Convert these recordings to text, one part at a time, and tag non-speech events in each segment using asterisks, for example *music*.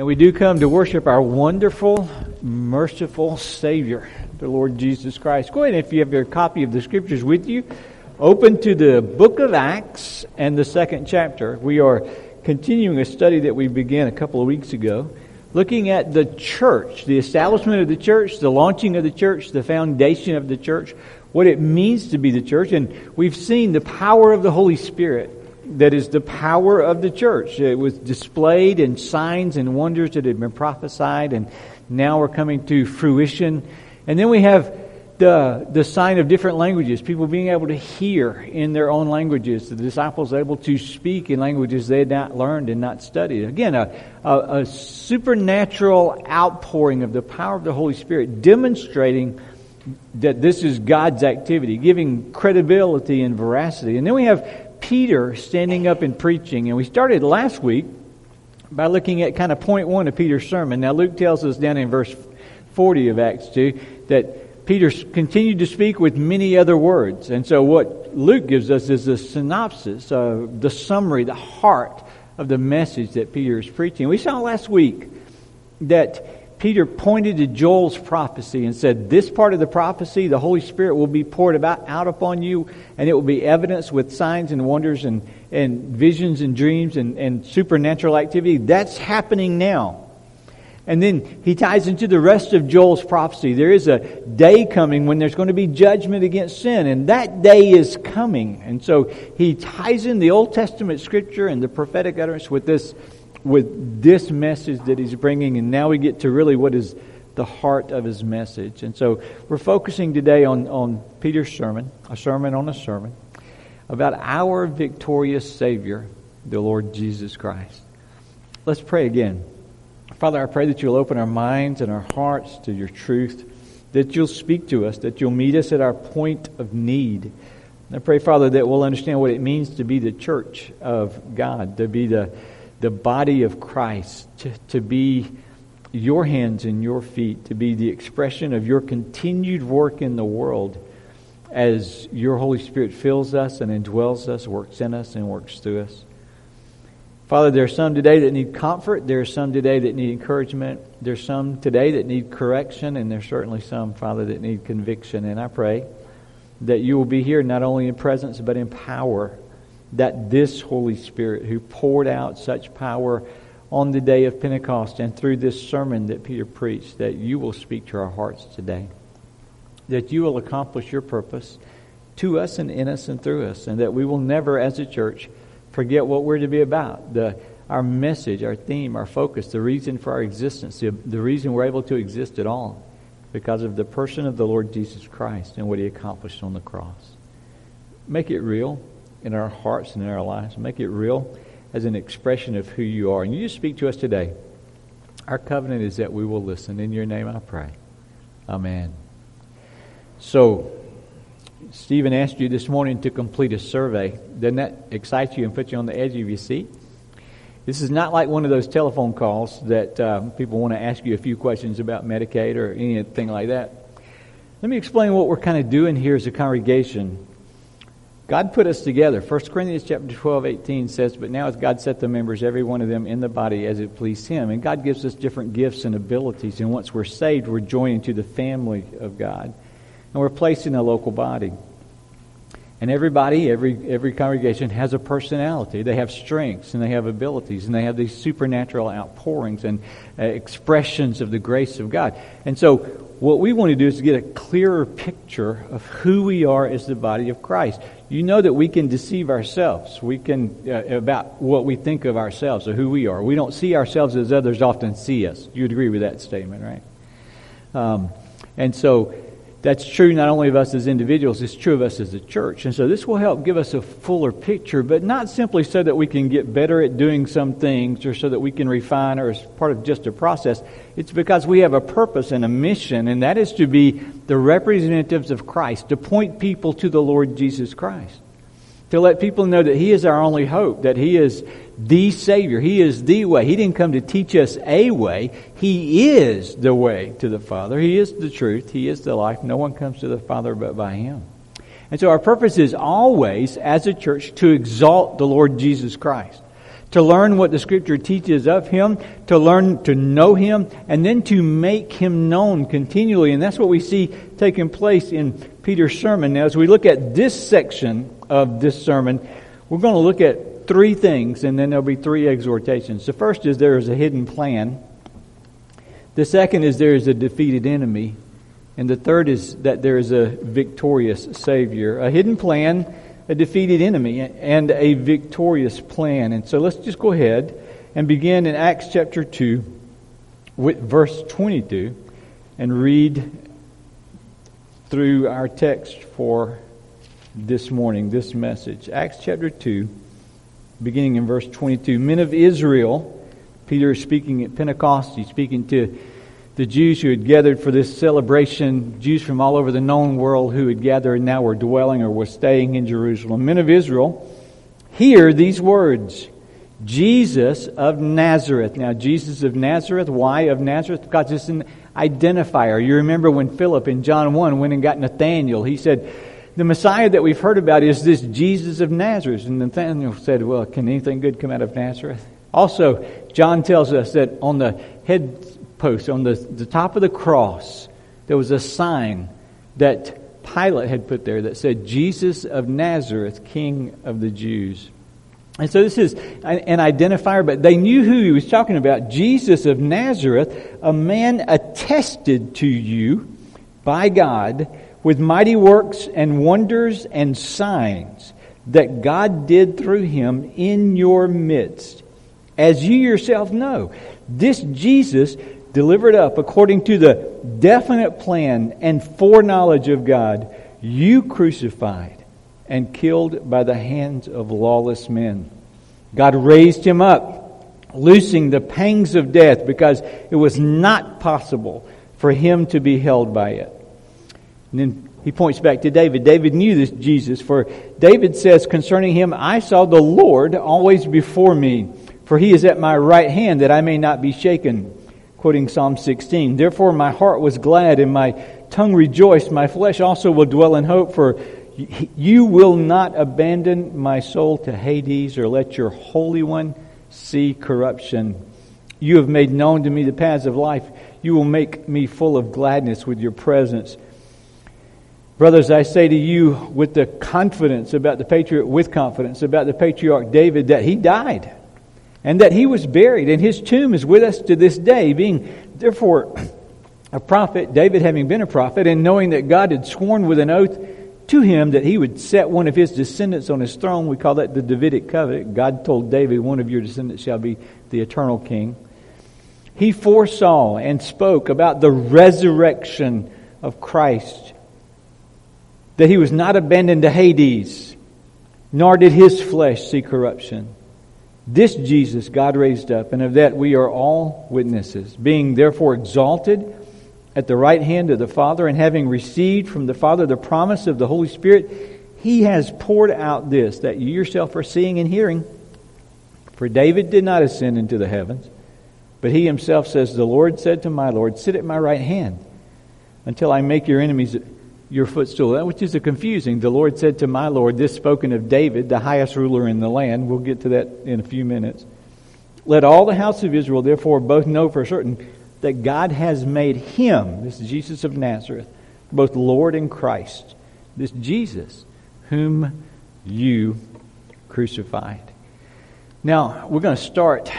And we do come to worship our wonderful, merciful Savior, the Lord Jesus Christ. Go ahead, if you have your copy of the Scriptures with you, open to the book of Acts and the second chapter. We are continuing a study that we began a couple of weeks ago, looking at the church, the establishment of the church, the launching of the church, the foundation of the church, what it means to be the church. And we've seen the power of the Holy Spirit that is the power of the church. It was displayed in signs and wonders that had been prophesied, and now we're coming to fruition. And then we have the, the sign of different languages, people being able to hear in their own languages, the disciples able to speak in languages they had not learned and not studied. Again, a, a, a supernatural outpouring of the power of the Holy Spirit, demonstrating that this is God's activity, giving credibility and veracity. And then we have Peter standing up and preaching. And we started last week by looking at kind of point one of Peter's sermon. Now, Luke tells us down in verse 40 of Acts 2 that Peter continued to speak with many other words. And so, what Luke gives us is the synopsis, uh, the summary, the heart of the message that Peter is preaching. We saw last week that Peter pointed to Joel's prophecy and said, This part of the prophecy, the Holy Spirit will be poured about, out upon you, and it will be evidence with signs and wonders and, and visions and dreams and, and supernatural activity. That's happening now. And then he ties into the rest of Joel's prophecy. There is a day coming when there's going to be judgment against sin, and that day is coming. And so he ties in the Old Testament scripture and the prophetic utterance with this with this message that he's bringing, and now we get to really what is the heart of his message. And so we're focusing today on, on Peter's sermon, a sermon on a sermon, about our victorious Savior, the Lord Jesus Christ. Let's pray again. Father, I pray that you'll open our minds and our hearts to your truth, that you'll speak to us, that you'll meet us at our point of need. I pray, Father, that we'll understand what it means to be the church of God, to be the the body of Christ, to, to be your hands and your feet, to be the expression of your continued work in the world as your Holy Spirit fills us and indwells us, works in us, and works through us. Father, there are some today that need comfort. There are some today that need encouragement. There's some today that need correction, and there's certainly some, Father, that need conviction. And I pray that you will be here not only in presence, but in power that this Holy Spirit, who poured out such power on the day of Pentecost and through this sermon that Peter preached, that you will speak to our hearts today. That you will accomplish your purpose to us and in us and through us, and that we will never, as a church, forget what we're to be about. The, our message, our theme, our focus, the reason for our existence, the, the reason we're able to exist at all, because of the person of the Lord Jesus Christ and what he accomplished on the cross. Make it real in our hearts and in our lives. Make it real as an expression of who you are. And you just speak to us today. Our covenant is that we will listen. In your name I pray. Amen. So, Stephen asked you this morning to complete a survey. Doesn't that excite you and put you on the edge of your seat? This is not like one of those telephone calls that um, people want to ask you a few questions about Medicaid or anything like that. Let me explain what we're kind of doing here as a congregation God put us together. 1 Corinthians chapter 12, 18 says, But now has God set the members, every one of them, in the body as it pleased him. And God gives us different gifts and abilities. And once we're saved, we're joined to the family of God. And we're placed in a local body. And everybody, every, every congregation has a personality. They have strengths and they have abilities and they have these supernatural outpourings and uh, expressions of the grace of God. And so what we want to do is to get a clearer picture of who we are as the body of Christ you know that we can deceive ourselves. We can, uh, about what we think of ourselves or who we are. We don't see ourselves as others often see us. You'd agree with that statement, right? Um, and so that's true not only of us as individuals, it's true of us as a church. And so this will help give us a fuller picture, but not simply so that we can get better at doing some things or so that we can refine or as part of just a process. It's because we have a purpose and a mission, and that is to be the representatives of Christ, to point people to the Lord Jesus Christ. To let people know that He is our only hope, that He is the Savior. He is the way. He didn't come to teach us a way. He is the way to the Father. He is the truth. He is the life. No one comes to the Father but by Him. And so our purpose is always, as a church, to exalt the Lord Jesus Christ. to learn what the Scripture teaches of Him, to learn to know Him, and then to make Him known continually. And that's what we see taking place in Peter's sermon. Now, as we look at this section of this sermon, we're going to look at three things, and then there'll be three exhortations. The first is there is a hidden plan. The second is there is a defeated enemy. And the third is that there is a victorious Savior. A hidden plan, a defeated enemy, and a victorious plan. And so let's just go ahead and begin in Acts chapter 2 with verse 22 and read through our text for this morning, this message. Acts chapter 2, beginning in verse 22. Men of Israel, Peter is speaking at Pentecost. He's speaking to the Jews who had gathered for this celebration, Jews from all over the known world who had gathered and now were dwelling or were staying in Jerusalem. Men of Israel, hear these words Jesus of Nazareth. Now, Jesus of Nazareth, why of Nazareth? Because it's an identifier. You remember when Philip in John 1 went and got Nathanael, he said, The Messiah that we've heard about is this Jesus of Nazareth. And Nathanael said, Well, can anything good come out of Nazareth? Also, John tells us that on the head post, on the, the top of the cross, there was a sign that Pilate had put there that said, Jesus of Nazareth, King of the Jews. And so this is an identifier, but they knew who he was talking about Jesus of Nazareth, a man attested to you by God with mighty works and wonders and signs that God did through him in your midst. As you yourself know, this Jesus delivered up according to the definite plan and foreknowledge of God, you crucified and killed by the hands of lawless men. God raised him up, loosing the pangs of death because it was not possible for him to be held by it. And then he points back to David. David knew this Jesus, for David says concerning him, I saw the Lord always before me, for he is at my right hand that I may not be shaken. Quoting Psalm 16. Therefore my heart was glad and my tongue rejoiced. My flesh also will dwell in hope, for you will not abandon my soul to Hades or let your Holy One see corruption. You have made known to me the paths of life. You will make me full of gladness with your presence. Brothers, I say to you with the confidence about the patriarch, with confidence about the patriarch David, that he died and that he was buried, and his tomb is with us to this day, being therefore a prophet, David having been a prophet, and knowing that God had sworn with an oath to him that he would set one of his descendants on his throne. We call that the Davidic covenant. God told David, One of your descendants shall be the eternal king. He foresaw and spoke about the resurrection of Christ, that he was not abandoned to Hades, nor did his flesh see corruption. This Jesus God raised up, and of that we are all witnesses, being therefore exalted at the right hand of the Father, and having received from the Father the promise of the Holy Spirit, he has poured out this that you yourself are seeing and hearing. For David did not ascend into the heavens, but he himself says, The Lord said to my Lord, Sit at my right hand until I make your enemies your footstool. Which is a confusing. The Lord said to my Lord, this spoken of David, the highest ruler in the land. We'll get to that in a few minutes. Let all the house of Israel therefore both know for certain that God has made him, this Jesus of Nazareth, both Lord and Christ, this Jesus whom you crucified. Now, we're going to start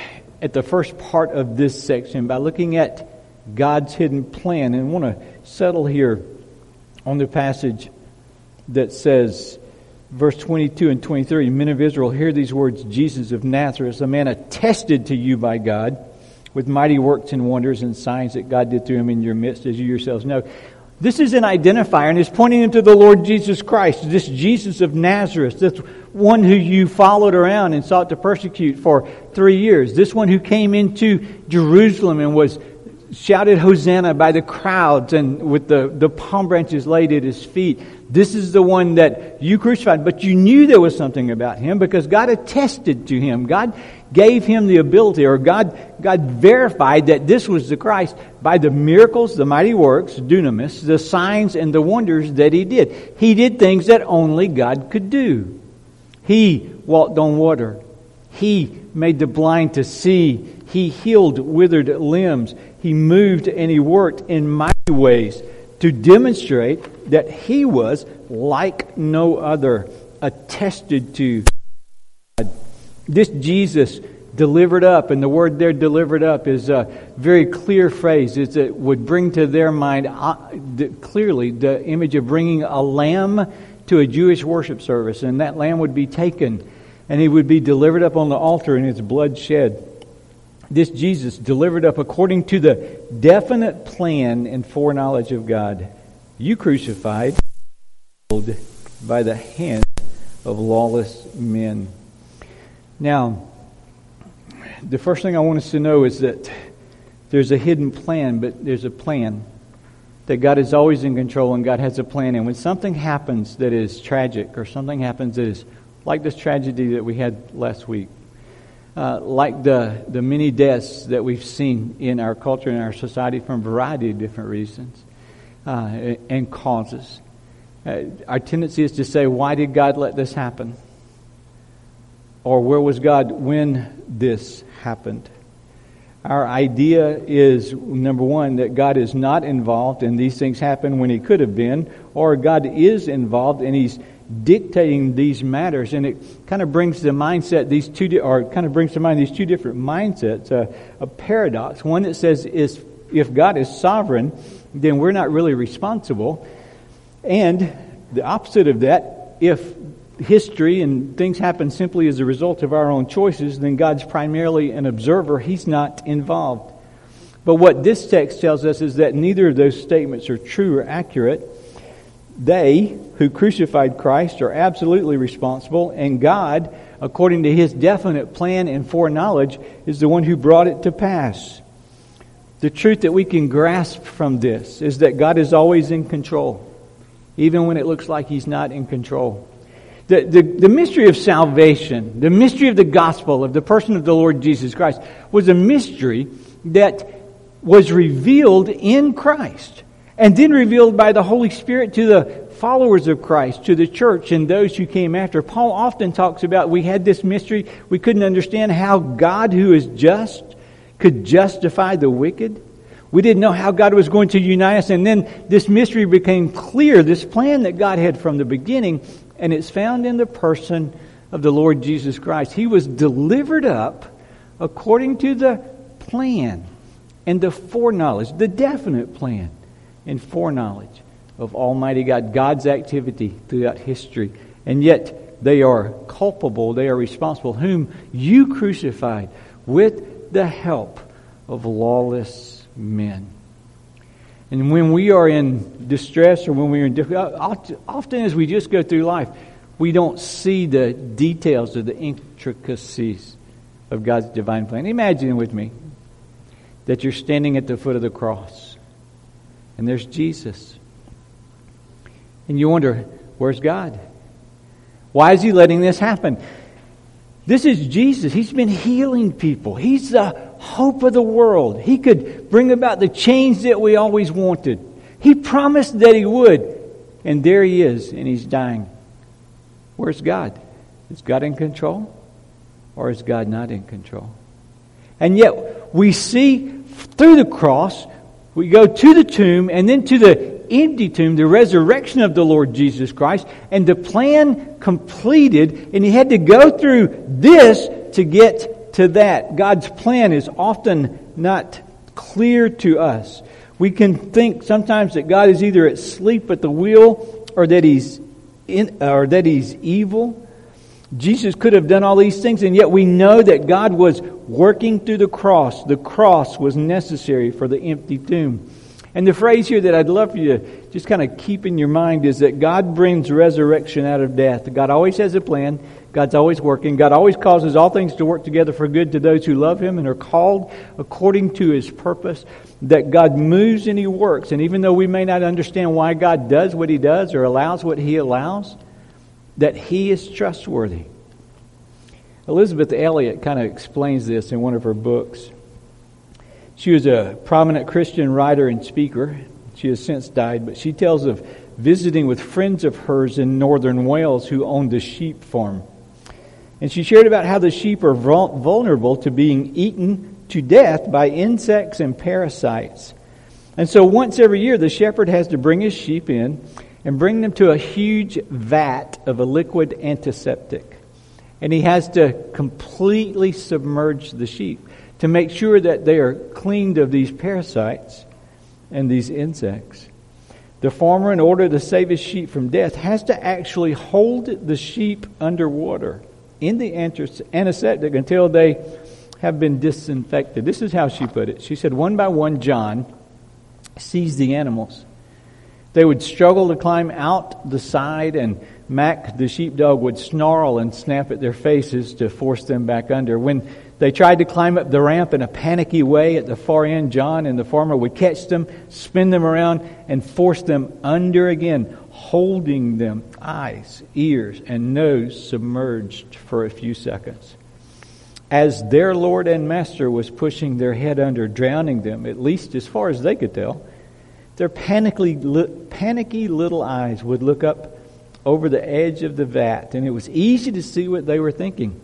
at the first part of this section by looking at God's hidden plan and want to settle here on the passage that says, verse 22 and 23, Men of Israel, hear these words Jesus of Nazareth, a man attested to you by God with mighty works and wonders and signs that God did through him in your midst, as you yourselves know. This is an identifier, and it's pointing into the Lord Jesus Christ, this Jesus of Nazareth, this one who you followed around and sought to persecute for three years, this one who came into Jerusalem and was shouted Hosanna by the crowds and with the, the palm branches laid at his feet. This is the one that you crucified, but you knew there was something about him because God attested to him. God gave him the ability, or God, God verified that this was the Christ by the miracles, the mighty works, dunamis, the signs and the wonders that he did. He did things that only God could do. He walked on water. He made the blind to see. He healed withered limbs. He moved and he worked in mighty ways to demonstrate that he was like no other, attested to. This Jesus delivered up, and the word there delivered up is a very clear phrase. It's, it would bring to their mind uh, clearly the image of bringing a lamb to a Jewish worship service, and that lamb would be taken and he would be delivered up on the altar and his blood shed. This Jesus delivered up according to the definite plan and foreknowledge of God. You crucified by the hand of lawless men. Now, the first thing I want us to know is that there's a hidden plan, but there's a plan. That God is always in control and God has a plan. And when something happens that is tragic or something happens that is like this tragedy that we had last week, uh, like the, the many deaths that we've seen in our culture and our society from a variety of different reasons uh, and causes. Uh, our tendency is to say, why did God let this happen? Or where was God when this happened? Our idea is, number one, that God is not involved and these things happen when He could have been, or God is involved and He's dictating these matters. And it kind of brings the mindset, these two, or kind of brings to mind these two different mindsets, uh, a paradox. One that says, is, if God is sovereign, then we're not really responsible. And the opposite of that, if history and things happen simply as a result of our own choices, then God's primarily an observer. He's not involved. But what this text tells us is that neither of those statements are true or accurate. They who crucified Christ are absolutely responsible, and God, according to his definite plan and foreknowledge, is the one who brought it to pass. The truth that we can grasp from this is that God is always in control, even when it looks like he's not in control. The, the, the, mystery of salvation, the mystery of the gospel of the person of the Lord Jesus Christ, was a mystery that was revealed in Christ and then revealed by the Holy Spirit to the followers of Christ, to the church and those who came after. Paul often talks about we had this mystery, we couldn't understand how God, who is just, could justify the wicked. We didn't know how God was going to unite us, and then this mystery became clear, this plan that God had from the beginning and it's found in the person of the Lord Jesus Christ. He was delivered up according to the plan and the foreknowledge, the definite plan and foreknowledge of Almighty God, God's activity throughout history. And yet they are culpable, they are responsible, whom you crucified with the help of lawless men. And when we are in distress or when we are in difficulty, often as we just go through life, we don't see the details of the intricacies of God's divine plan. Imagine with me that you're standing at the foot of the cross and there's Jesus. And you wonder, where's God? Why is he letting this happen? This is Jesus. He's been healing people. He's the hope of the world. He could bring about the change that we always wanted. He promised that He would. And there He is, and He's dying. Where's God? Is God in control? Or is God not in control? And yet, we see through the cross, we go to the tomb and then to the empty tomb, the resurrection of the Lord Jesus Christ, and the plan completed, and he had to go through this to get to that. God's plan is often not clear to us. We can think sometimes that God is either asleep at the wheel or that he's in, or that he's evil. Jesus could have done all these things, and yet we know that God was working through the cross. The cross was necessary for the empty tomb. And the phrase here that I'd love for you to just kind of keep in your mind is that God brings resurrection out of death. God always has a plan. God's always working. God always causes all things to work together for good to those who love Him and are called according to His purpose. That God moves and He works. And even though we may not understand why God does what He does or allows what He allows, that He is trustworthy. Elisabeth Elliot kind of explains this in one of her books. She was a prominent Christian writer and speaker. She has since died, but she tells of visiting with friends of hers in northern Wales who owned a sheep farm. And she shared about how the sheep are vulnerable to being eaten to death by insects and parasites. And so once every year, the shepherd has to bring his sheep in and bring them to a huge vat of a liquid antiseptic. And he has to completely submerge the sheep to make sure that they are cleaned of these parasites and these insects. The farmer, in order to save his sheep from death, has to actually hold the sheep underwater in the antiseptic until they have been disinfected. This is how she put it. She said, One by one, John seized the animals. They would struggle to climb out the side, and Mac, the sheepdog, would snarl and snap at their faces to force them back under. When they tried to climb up the ramp in a panicky way at the far end, John and the farmer would catch them, spin them around, and force them under again, holding them, eyes, ears, and nose submerged for a few seconds. As their Lord and Master was pushing their head under, drowning them, at least as far as they could tell, their panicky, panicky little eyes would look up over the edge of the vat, and it was easy to see what they were thinking.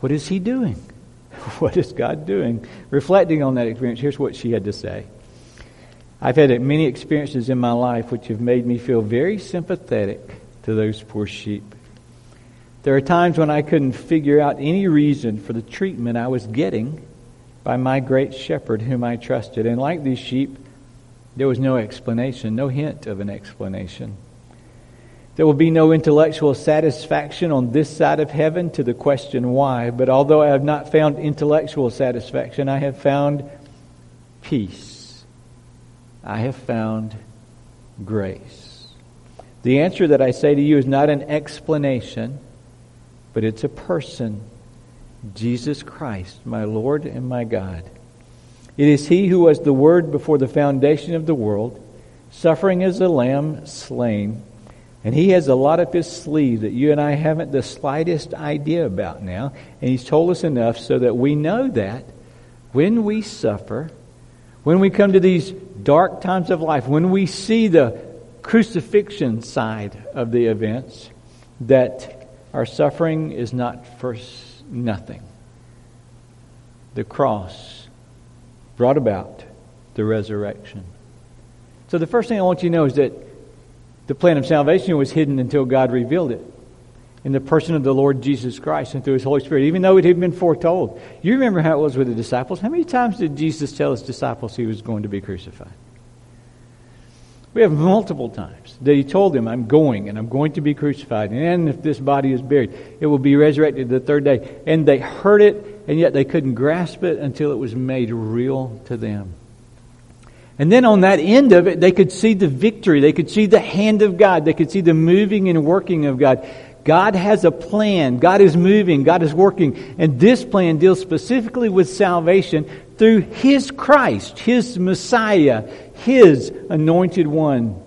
What is he doing? *laughs* What is God doing? Reflecting on that experience, here's what she had to say. I've had many experiences in my life which have made me feel very sympathetic to those poor sheep. There are times when I couldn't figure out any reason for the treatment I was getting by my great shepherd whom I trusted. And like these sheep, there was no explanation, no hint of an explanation. There will be no intellectual satisfaction on this side of heaven to the question why, but although I have not found intellectual satisfaction, I have found peace. I have found grace. The answer that I say to you is not an explanation, but it's a person Jesus Christ, my Lord and my God. It is He who was the Word before the foundation of the world, suffering as a lamb slain. And He has a lot up His sleeve that you and I haven't the slightest idea about now. And He's told us enough so that we know that when we suffer, when we come to these dark times of life, when we see the crucifixion side of the events, that our suffering is not for nothing. The cross brought about the resurrection. So the first thing I want you to know is that the plan of salvation was hidden until God revealed it in the person of the Lord Jesus Christ and through His Holy Spirit, even though it had been foretold. You remember how it was with the disciples? How many times did Jesus tell His disciples He was going to be crucified? We have multiple times that He told them, I'm going and I'm going to be crucified. And if this body is buried, it will be resurrected the third day. And they heard it and yet they couldn't grasp it until it was made real to them. And then on that end of it, they could see the victory. They could see the hand of God. They could see the moving and working of God. God has a plan. God is moving. God is working. And this plan deals specifically with salvation through His Christ, His Messiah, His anointed one.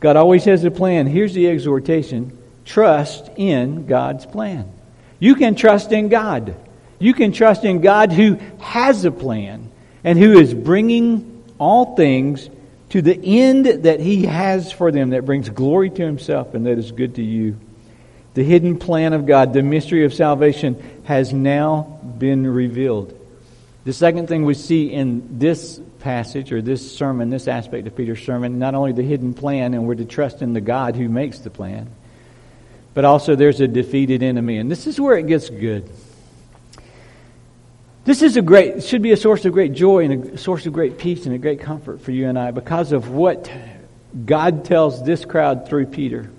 God always has a plan. Here's the exhortation trust in God's plan. You can trust in God. You can trust in God who has a plan and who is bringing all things to the end that He has for them that brings glory to Himself and that is good to you. The hidden plan of God, the mystery of salvation, has now been revealed. The second thing we see in this passage or this sermon, this aspect of Peter's sermon, not only the hidden plan, and we're to trust in the God who makes the plan, but also there's a defeated enemy. And this is where it gets good. This is a great, should be a source of great joy and a source of great peace and a great comfort for you and I because of what God tells this crowd through Peter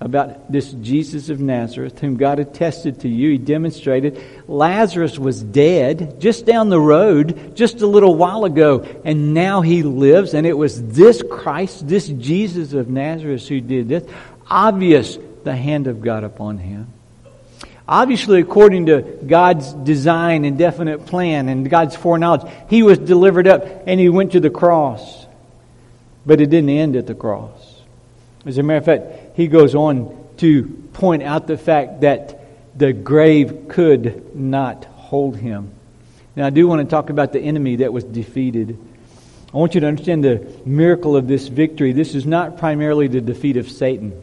about this Jesus of Nazareth, whom God attested to you. He demonstrated Lazarus was dead just down the road just a little while ago, and now he lives. And it was this Christ, this Jesus of Nazareth, who did this. Obvious the hand of God upon him. Obviously, according to God's design and definite plan and God's foreknowledge, he was delivered up and he went to the cross. But it didn't end at the cross. As a matter of fact, he goes on to point out the fact that the grave could not hold him. Now, I do want to talk about the enemy that was defeated. I want you to understand the miracle of this victory. This is not primarily the defeat of Satan.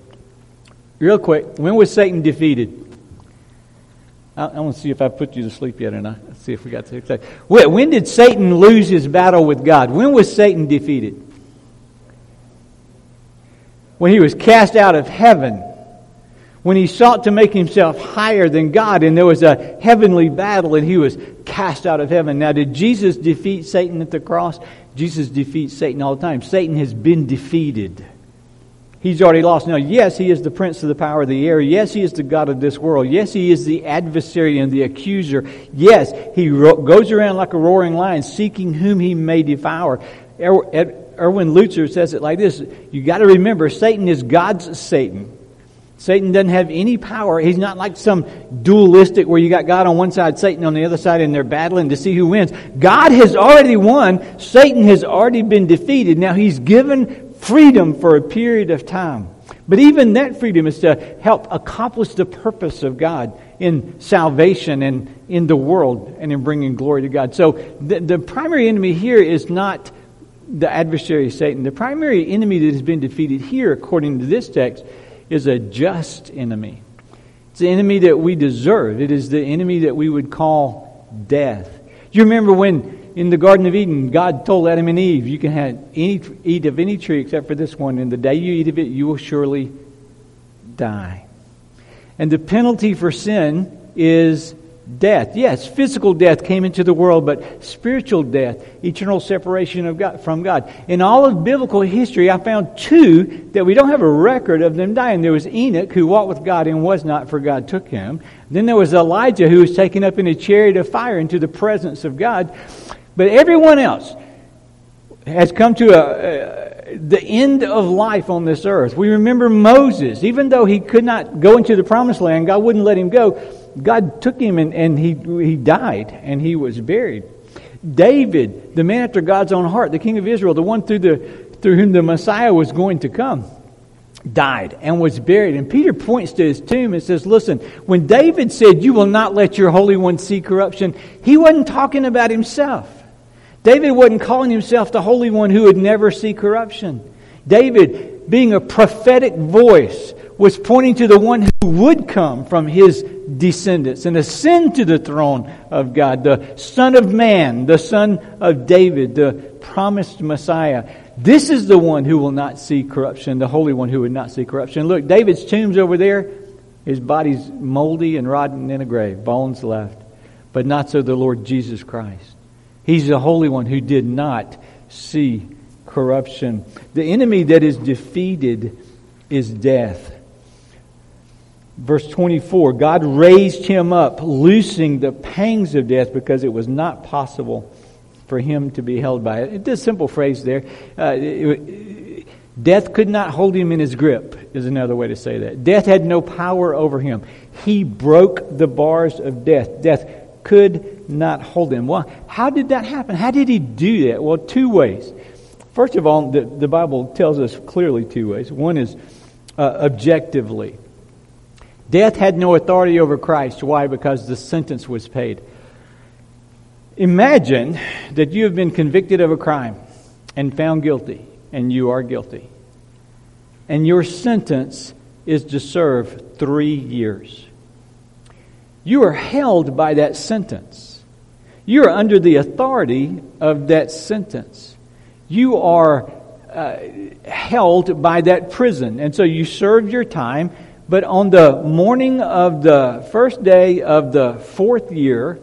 Real quick, when was Satan defeated? I, I want to see if I put you to sleep yet or not. Let's see if we got to. When did Satan lose his battle with God? When was Satan defeated? When he was cast out of heaven. When he sought to make himself higher than God, and there was a heavenly battle, and he was cast out of heaven. Now, did Jesus defeat Satan at the cross? Jesus defeats Satan all the time. Satan has been defeated. He's already lost. Now, yes, he is the prince of the power of the air. Yes, he is the God of this world. Yes, he is the adversary and the accuser. Yes, he ro- goes around like a roaring lion, seeking whom he may devour. Er- Erwin Lutzer says it like this You got to remember, Satan is God's Satan. Satan doesn't have any power. He's not like some dualistic where you got God on one side, Satan on the other side, and they're battling to see who wins. God has already won. Satan has already been defeated. Now he's given freedom for a period of time. But even that freedom is to help accomplish the purpose of God in salvation and in the world and in bringing glory to God. So the, the primary enemy here is not the adversary Satan. The primary enemy that has been defeated here, according to this text, is a just enemy. It's the enemy that we deserve. It is the enemy that we would call death. You remember when in the Garden of Eden, God told Adam and Eve, You can have any, eat of any tree except for this one, and the day you eat of it, you will surely die. And the penalty for sin is death. Yes, physical death came into the world, but spiritual death, eternal separation of God, from God. In all of biblical history, I found two that we don't have a record of them dying. There was Enoch, who walked with God and was not, for God took him. Then there was Elijah, who was taken up in a chariot of fire into the presence of God. But everyone else has come to a, a, the end of life on this earth. We remember Moses, even though he could not go into the promised land, God wouldn't let him go. God took him and, and he, he died and he was buried. David, the man after God's own heart, the king of Israel, the one through, the, through whom the Messiah was going to come, died and was buried. And Peter points to his tomb and says, Listen, when David said, You will not let your Holy One see corruption, he wasn't talking about himself. David wasn't calling himself the Holy One who would never see corruption. David, being a prophetic voice, was pointing to the one who would come from his descendants and ascend to the throne of God, the Son of Man, the Son of David, the promised Messiah. This is the one who will not see corruption, the Holy One who would not see corruption. Look, David's tomb's over there. His body's moldy and rotten in a grave, bones left. But not so the Lord Jesus Christ. He's the Holy One who did not see corruption. The enemy that is defeated is death. Verse 24 God raised him up, loosing the pangs of death because it was not possible for him to be held by it. A simple phrase there. Uh, it, death could not hold him in his grip, is another way to say that. Death had no power over him. He broke the bars of death. Death could not hold him. Well, how did that happen? How did he do that? Well, two ways. First of all, the, the Bible tells us clearly two ways. One is uh, objectively. Death had no authority over Christ. Why? Because the sentence was paid. Imagine that you have been convicted of a crime and found guilty, and you are guilty. And your sentence is to serve three years. You are held by that sentence. You are under the authority of that sentence. You are uh, held by that prison. And so you serve your time, but on the morning of the first day of the fourth year,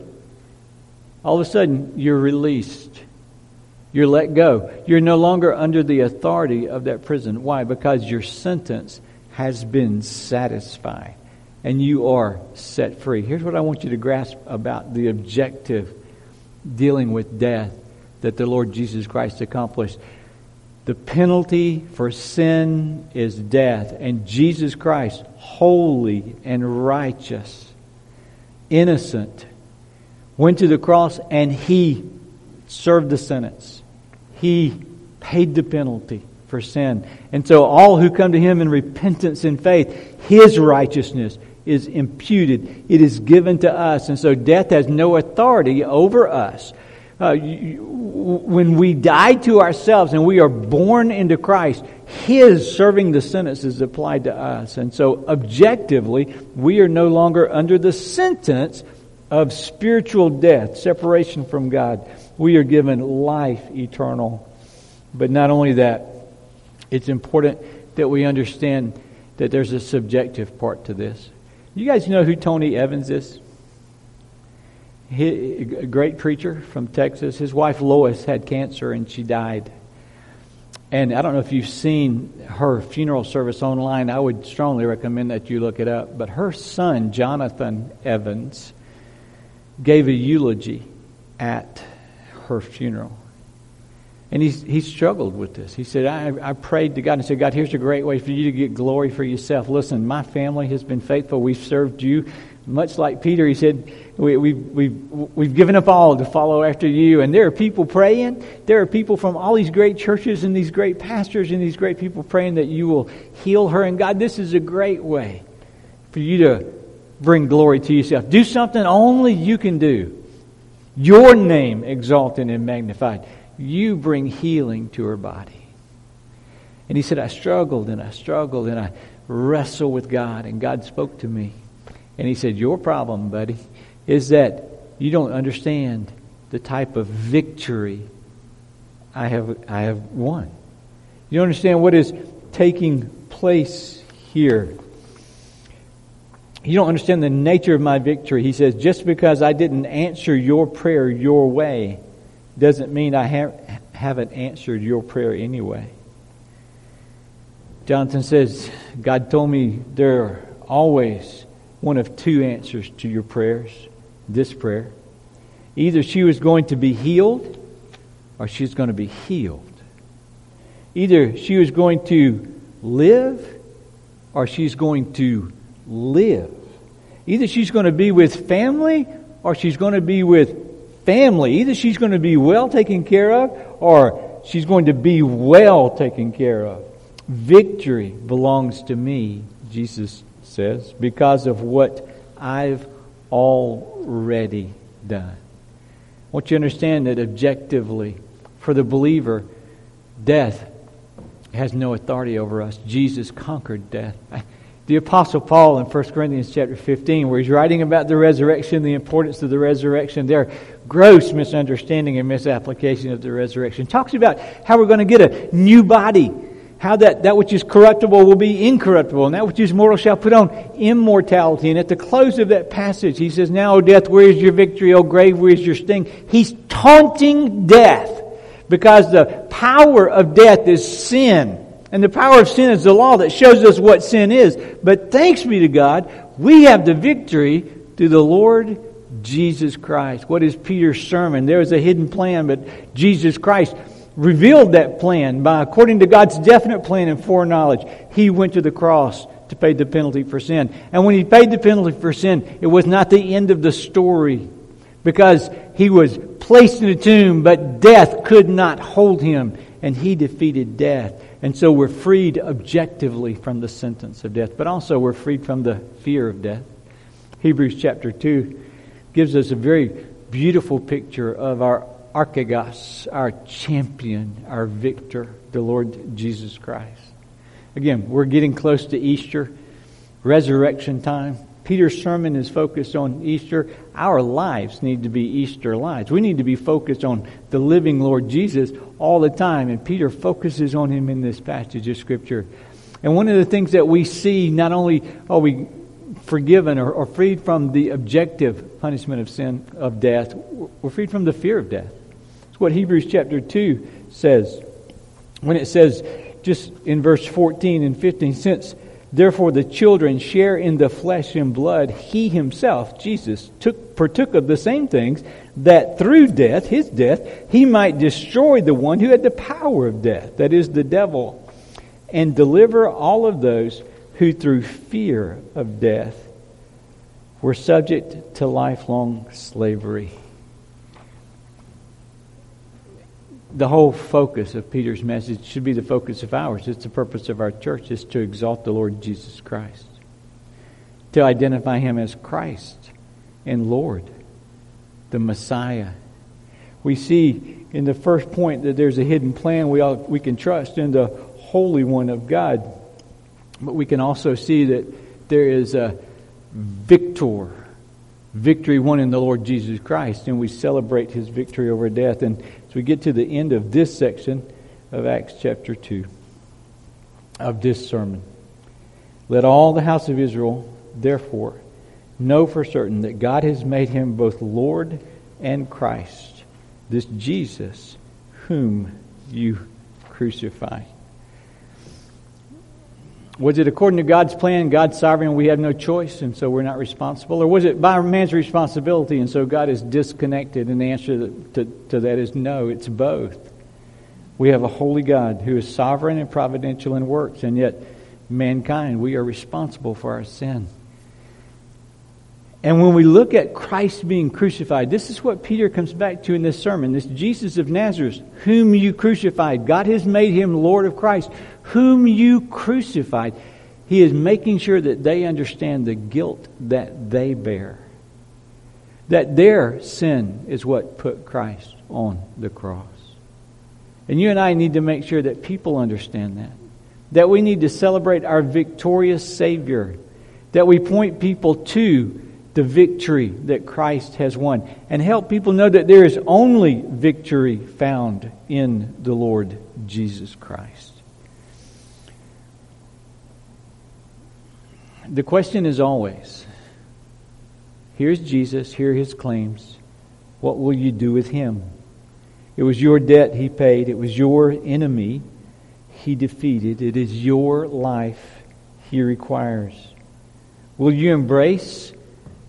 all of a sudden you're released. You're let go. You're no longer under the authority of that prison. Why? Because your sentence has been satisfied and you are set free. Here's what I want you to grasp about the objective dealing with death that the Lord Jesus Christ accomplished. The penalty for sin is death, and Jesus Christ, holy and righteous, innocent, went to the cross and he served the sentence. He paid the penalty for sin. And so all who come to him in repentance and faith, his righteousness is imputed, it is given to us. And so death has no authority over us. uh, when we die to ourselves and we are born into Christ, His serving the sentence is applied to us. And so, objectively, we are no longer under the sentence of spiritual death, separation from God. We are given life eternal. But not only that, it's important that we understand that there's a subjective part to this. You guys know who Tony Evans is? He, a great preacher from Texas. His wife Lois had cancer and she died. And I don't know if you've seen her funeral service online. I would strongly recommend that you look it up. But her son, Jonathan Evans, gave a eulogy at her funeral. And he's, he struggled with this. He said, I, I prayed to God and said, God, here's a great way for you to get glory for yourself. Listen, my family has been faithful. We've served you. Much like Peter, he said, we, we, we've, we've given up all to follow after you. And there are people praying. There are people from all these great churches and these great pastors and these great people praying that you will heal her. And God, this is a great way for you to bring glory to yourself. Do something only you can do. Your name exalted and magnified. You bring healing to her body. And he said, I struggled and I struggled and I wrestled with God, and God spoke to me. And he said, Your problem, buddy, is that you don't understand the type of victory I have, I have won. You don't understand what is taking place here. You don't understand the nature of my victory. He says, just because I didn't answer your prayer your way doesn't mean I ha- haven't answered your prayer anyway. Jonathan says, God told me there are always one of two answers to your prayers, this prayer. Either she was going to be healed or she's going to be healed. Either she was going to live or she's going to live. Either she's going to be with family or she's going to be with family. Either she's going to be well taken care of or she's going to be well taken care of. Victory belongs to me, Jesus says, because of what I've already done. I want you to understand that objectively, for the believer, death has no authority over us. Jesus conquered death *laughs* the Apostle Paul in 1 Corinthians chapter 15, where he's writing about the resurrection, the importance of the resurrection, their gross misunderstanding and misapplication of the resurrection. Talks about how we're going to get a new body, how that, that which is corruptible will be incorruptible, and that which is mortal shall put on immortality. And at the close of that passage, he says, Now, O death, where is your victory? O grave, where is your sting? He's taunting death because the power of death is sin. And the power of sin is the law that shows us what sin is. But thanks be to God, we have the victory through the Lord Jesus Christ. What is Peter's sermon? There is a hidden plan, but Jesus Christ revealed that plan by, according to God's definite plan and foreknowledge, He went to the cross to pay the penalty for sin. And when He paid the penalty for sin, it was not the end of the story because He was placed in a tomb, but death could not hold Him, and He defeated death. And so we're freed objectively from the sentence of death, but also we're freed from the fear of death. Hebrews chapter 2 gives us a very beautiful picture of our archegos, our champion, our victor, the Lord Jesus Christ. Again, we're getting close to Easter, resurrection time. Peter's sermon is focused on Easter. Our lives need to be Easter lives. We need to be focused on the living Lord Jesus all the time. And Peter focuses on him in this passage of Scripture. And one of the things that we see, not only are we forgiven or, or freed from the objective punishment of sin, of death, we're freed from the fear of death. It's what Hebrews chapter 2 says. When it says, just in verse 14 and 15, since Therefore, the children share in the flesh and blood. He himself, Jesus, took, partook of the same things, that through death, his death, he might destroy the one who had the power of death, that is, the devil, and deliver all of those who, through fear of death, were subject to lifelong slavery. the whole focus of Peter's message should be the focus of ours. It's the purpose of our church is to exalt the Lord Jesus Christ, to identify him as Christ and Lord, the Messiah. We see in the first point that there's a hidden plan. We, all, we can trust in the Holy One of God. But we can also see that there is a victor, victory won in the Lord Jesus Christ, and we celebrate his victory over death. And as we get to the end of this section of Acts chapter 2, of this sermon, let all the house of Israel, therefore, know for certain that God has made him both Lord and Christ, this Jesus whom you crucify. Was it according to God's plan, God's sovereign, we have no choice, and so we're not responsible? Or was it by man's responsibility, and so God is disconnected? And the answer to, to that is no, it's both. We have a holy God who is sovereign and providential in works, and yet mankind, we are responsible for our sin. And when we look at Christ being crucified, this is what Peter comes back to in this sermon. This Jesus of Nazareth, whom you crucified. God has made him Lord of Christ, whom you crucified. He is making sure that they understand the guilt that they bear. That their sin is what put Christ on the cross. And you and I need to make sure that people understand that. That we need to celebrate our victorious Savior. That we point people to the victory that Christ has won and help people know that there is only victory found in the Lord Jesus Christ. The question is always here's Jesus, here are his claims. What will you do with him? It was your debt he paid, it was your enemy he defeated, it is your life he requires. Will you embrace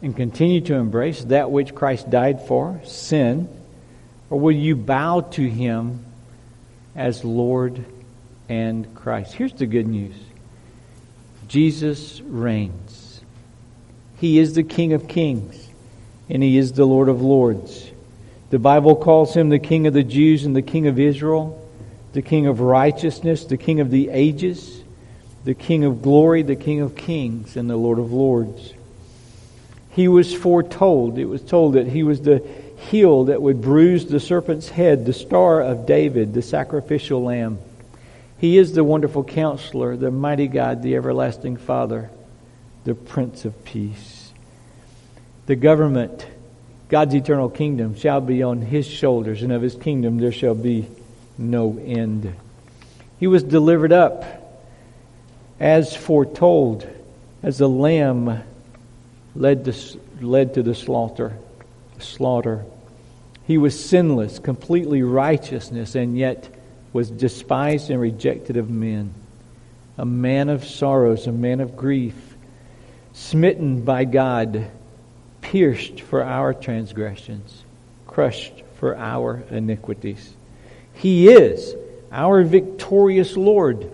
and continue to embrace that which Christ died for, sin, or will you bow to him as Lord and Christ? Here's the good news Jesus reigns. He is the King of kings, and he is the Lord of lords. The Bible calls him the King of the Jews and the King of Israel, the King of righteousness, the King of the ages, the King of glory, the King of kings, and the Lord of lords. He was foretold. It was told that he was the heel that would bruise the serpent's head, the star of David, the sacrificial lamb. He is the wonderful counselor, the mighty God, the everlasting Father, the Prince of Peace. The government, God's eternal kingdom, shall be on his shoulders, and of his kingdom there shall be no end. He was delivered up as foretold, as a lamb led to, led to the slaughter. Slaughter. He was sinless, completely righteousness, and yet was despised and rejected of men. A man of sorrows, a man of grief, smitten by God, pierced for our transgressions, crushed for our iniquities. He is our victorious Lord.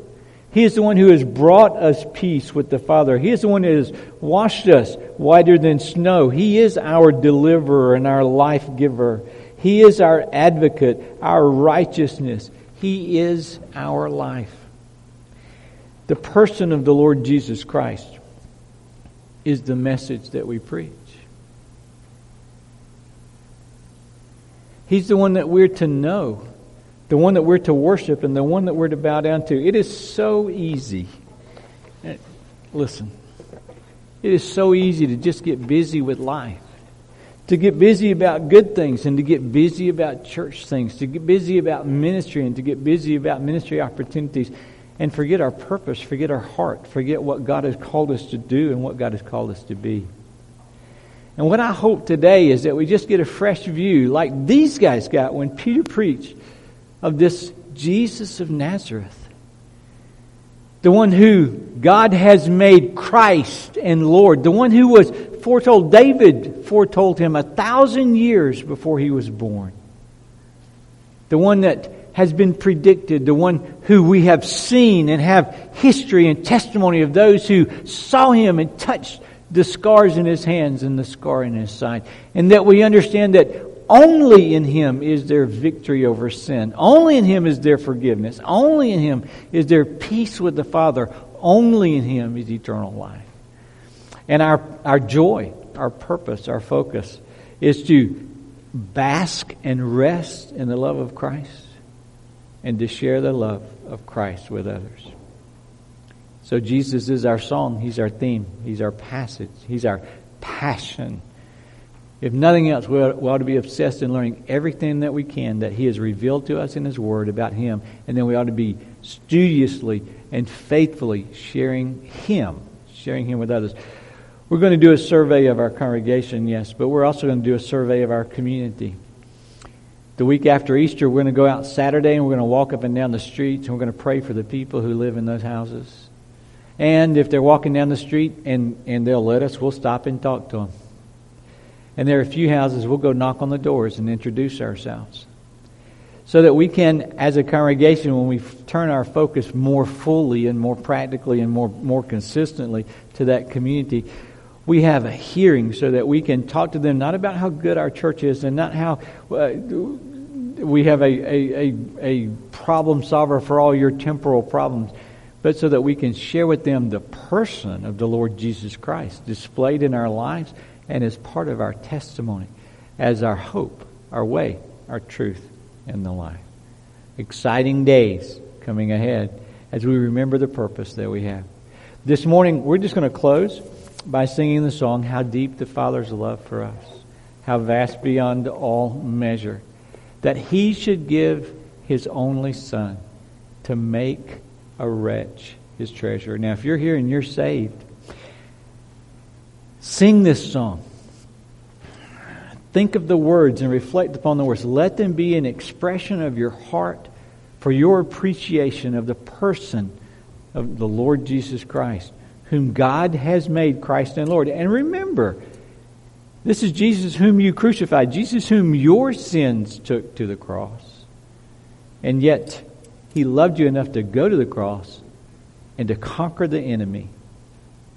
He is the one who has brought us peace with the Father. He is the one who has washed us whiter than snow. He is our deliverer and our life giver. He is our advocate, our righteousness. He is our life. The person of the Lord Jesus Christ is the message that we preach. He's the one that we're to know the one that we're to worship and the one that we're to bow down to. It is so easy. Listen, it is so easy to just get busy with life, to get busy about good things and to get busy about church things, to get busy about ministry and to get busy about ministry opportunities and forget our purpose, forget our heart, forget what God has called us to do and what God has called us to be. And what I hope today is that we just get a fresh view, like these guys got when Peter preached of this Jesus of Nazareth. The one who God has made Christ and Lord. The one who was foretold. David foretold him a thousand years before he was born. The one that has been predicted. The one who we have seen and have history and testimony of those who saw him and touched the scars in his hands and the scar in his side. And that we understand that only in Him is there victory over sin. Only in Him is there forgiveness. Only in Him is there peace with the Father. Only in Him is eternal life. And our, our joy, our purpose, our focus is to bask and rest in the love of Christ and to share the love of Christ with others. So Jesus is our song. He's our theme. He's our passage. He's our passion. If nothing else, we ought, to be obsessed in learning everything that we can that He has revealed to us in His Word about Him, and then we ought to be studiously and faithfully sharing Him, sharing Him with others. We're going to do a survey of our congregation, yes, but we're also going to do a survey of our community. The week after Easter, we're going to go out Saturday and we're going to walk up and down the streets and we're going to pray for the people who live in those houses. And if they're walking down the street and, and they'll let us, we'll stop and talk to them. And there are a few houses, we'll go knock on the doors and introduce ourselves. So that we can, as a congregation, when we turn our focus more fully and more practically and more, more consistently to that community, we have a hearing so that we can talk to them not about how good our church is and not how uh, we have a, a, a, a problem solver for all your temporal problems, but so that we can share with them the person of the Lord Jesus Christ displayed in our lives and as part of our testimony, as our hope, our way, our truth, and the life. Exciting days coming ahead as we remember the purpose that we have. This morning, we're just going to close by singing the song, How Deep the Father's Love for Us, how vast beyond all measure, that He should give His only Son to make a wretch His treasure. Now, if you're here and you're saved, sing this song. Think of the words and reflect upon the words. Let them be an expression of your heart for your appreciation of the person of the Lord Jesus Christ whom God has made Christ and Lord. And remember, this is Jesus whom you crucified, Jesus whom your sins took to the cross. And yet, he loved you enough to go to the cross and to conquer the enemy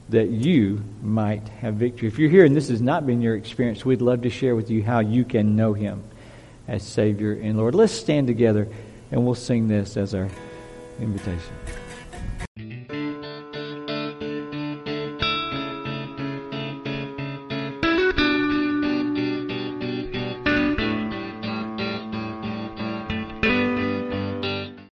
that you might have victory. If you're here and this has not been your experience, we'd love to share with you how you can know him as Savior and Lord. Let's stand together and we'll sing this as our invitation.